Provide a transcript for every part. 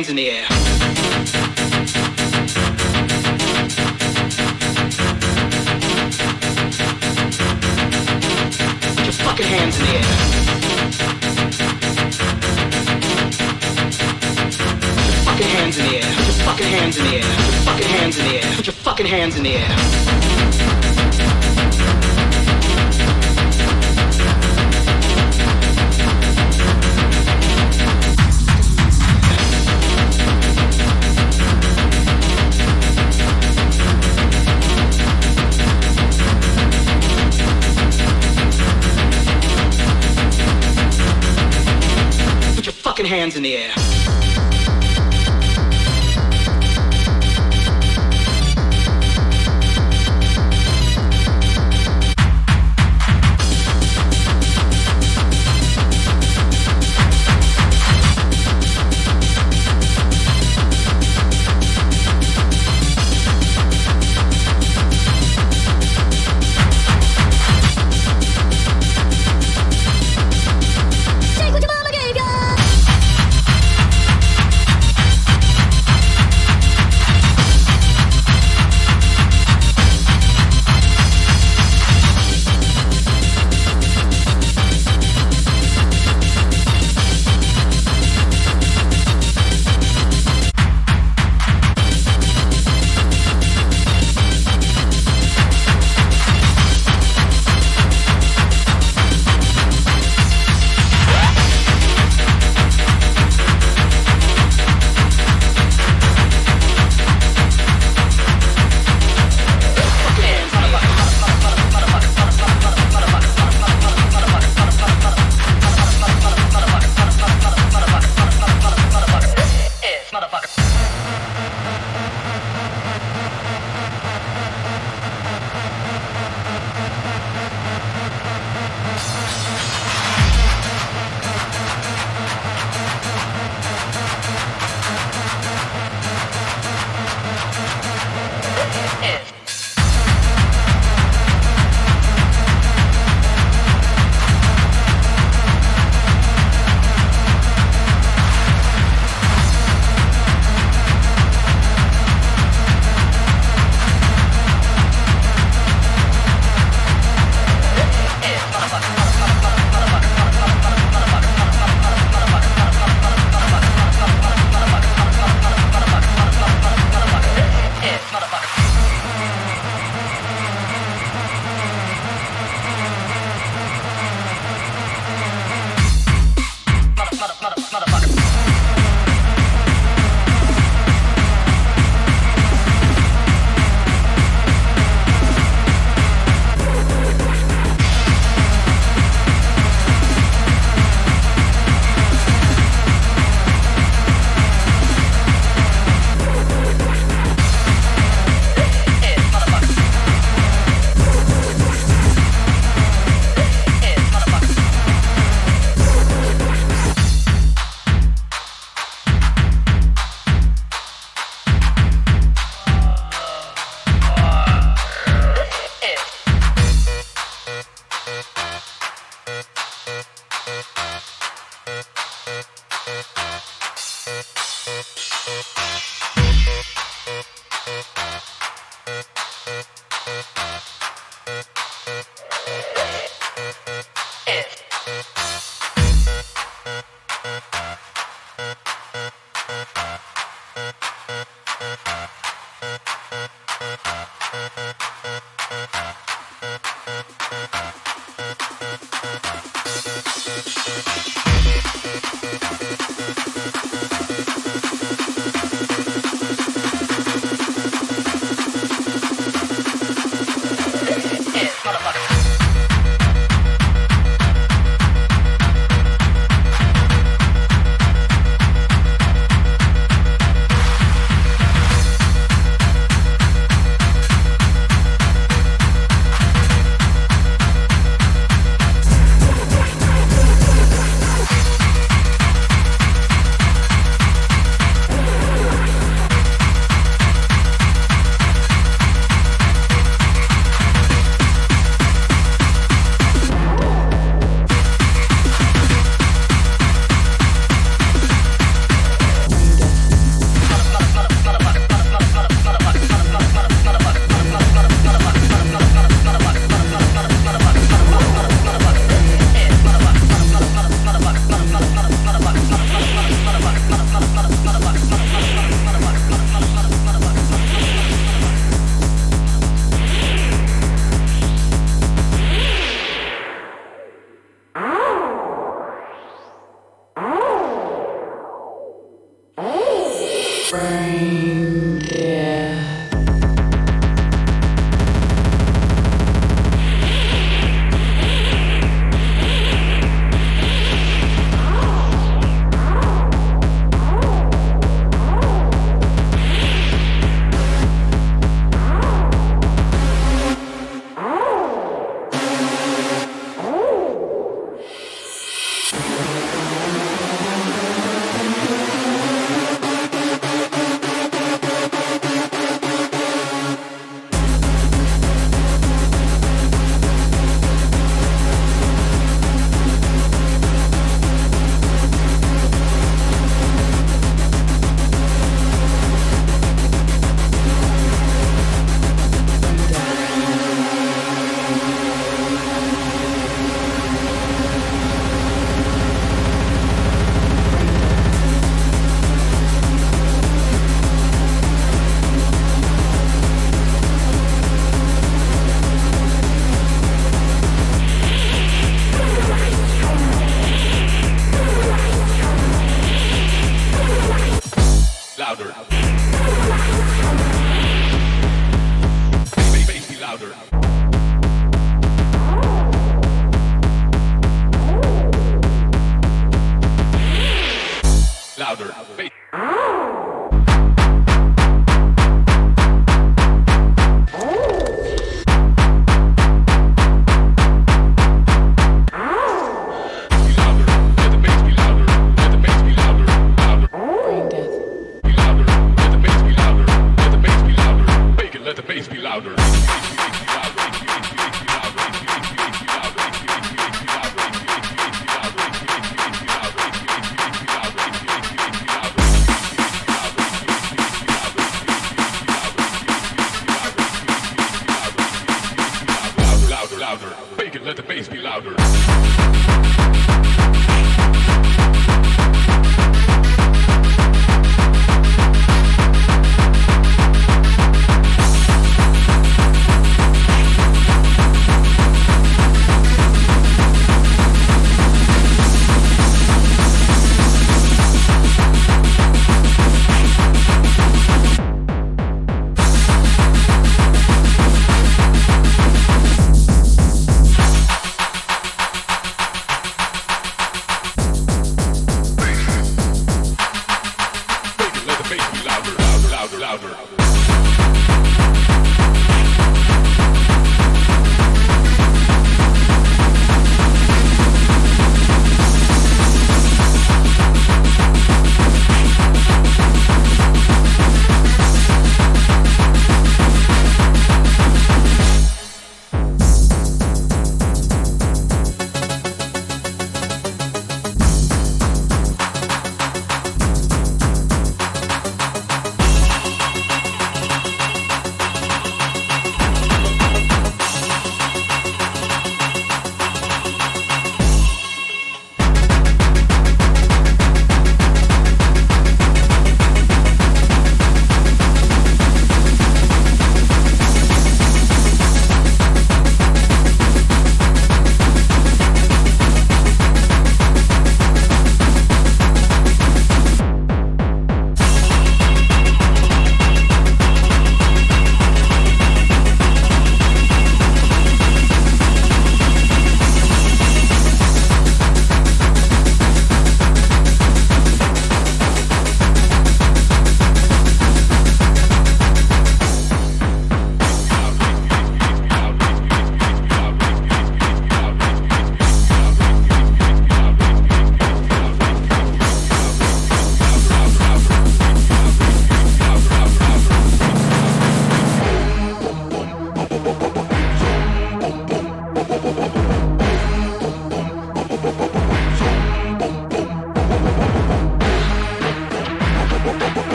hands in the air. Put your fucking hands in the air. Put your fucking hands in the air. Put your fucking hands in the air. Put your fucking hands in the air. Put your fucking hands in the air. In the air.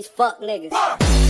These fuck niggas.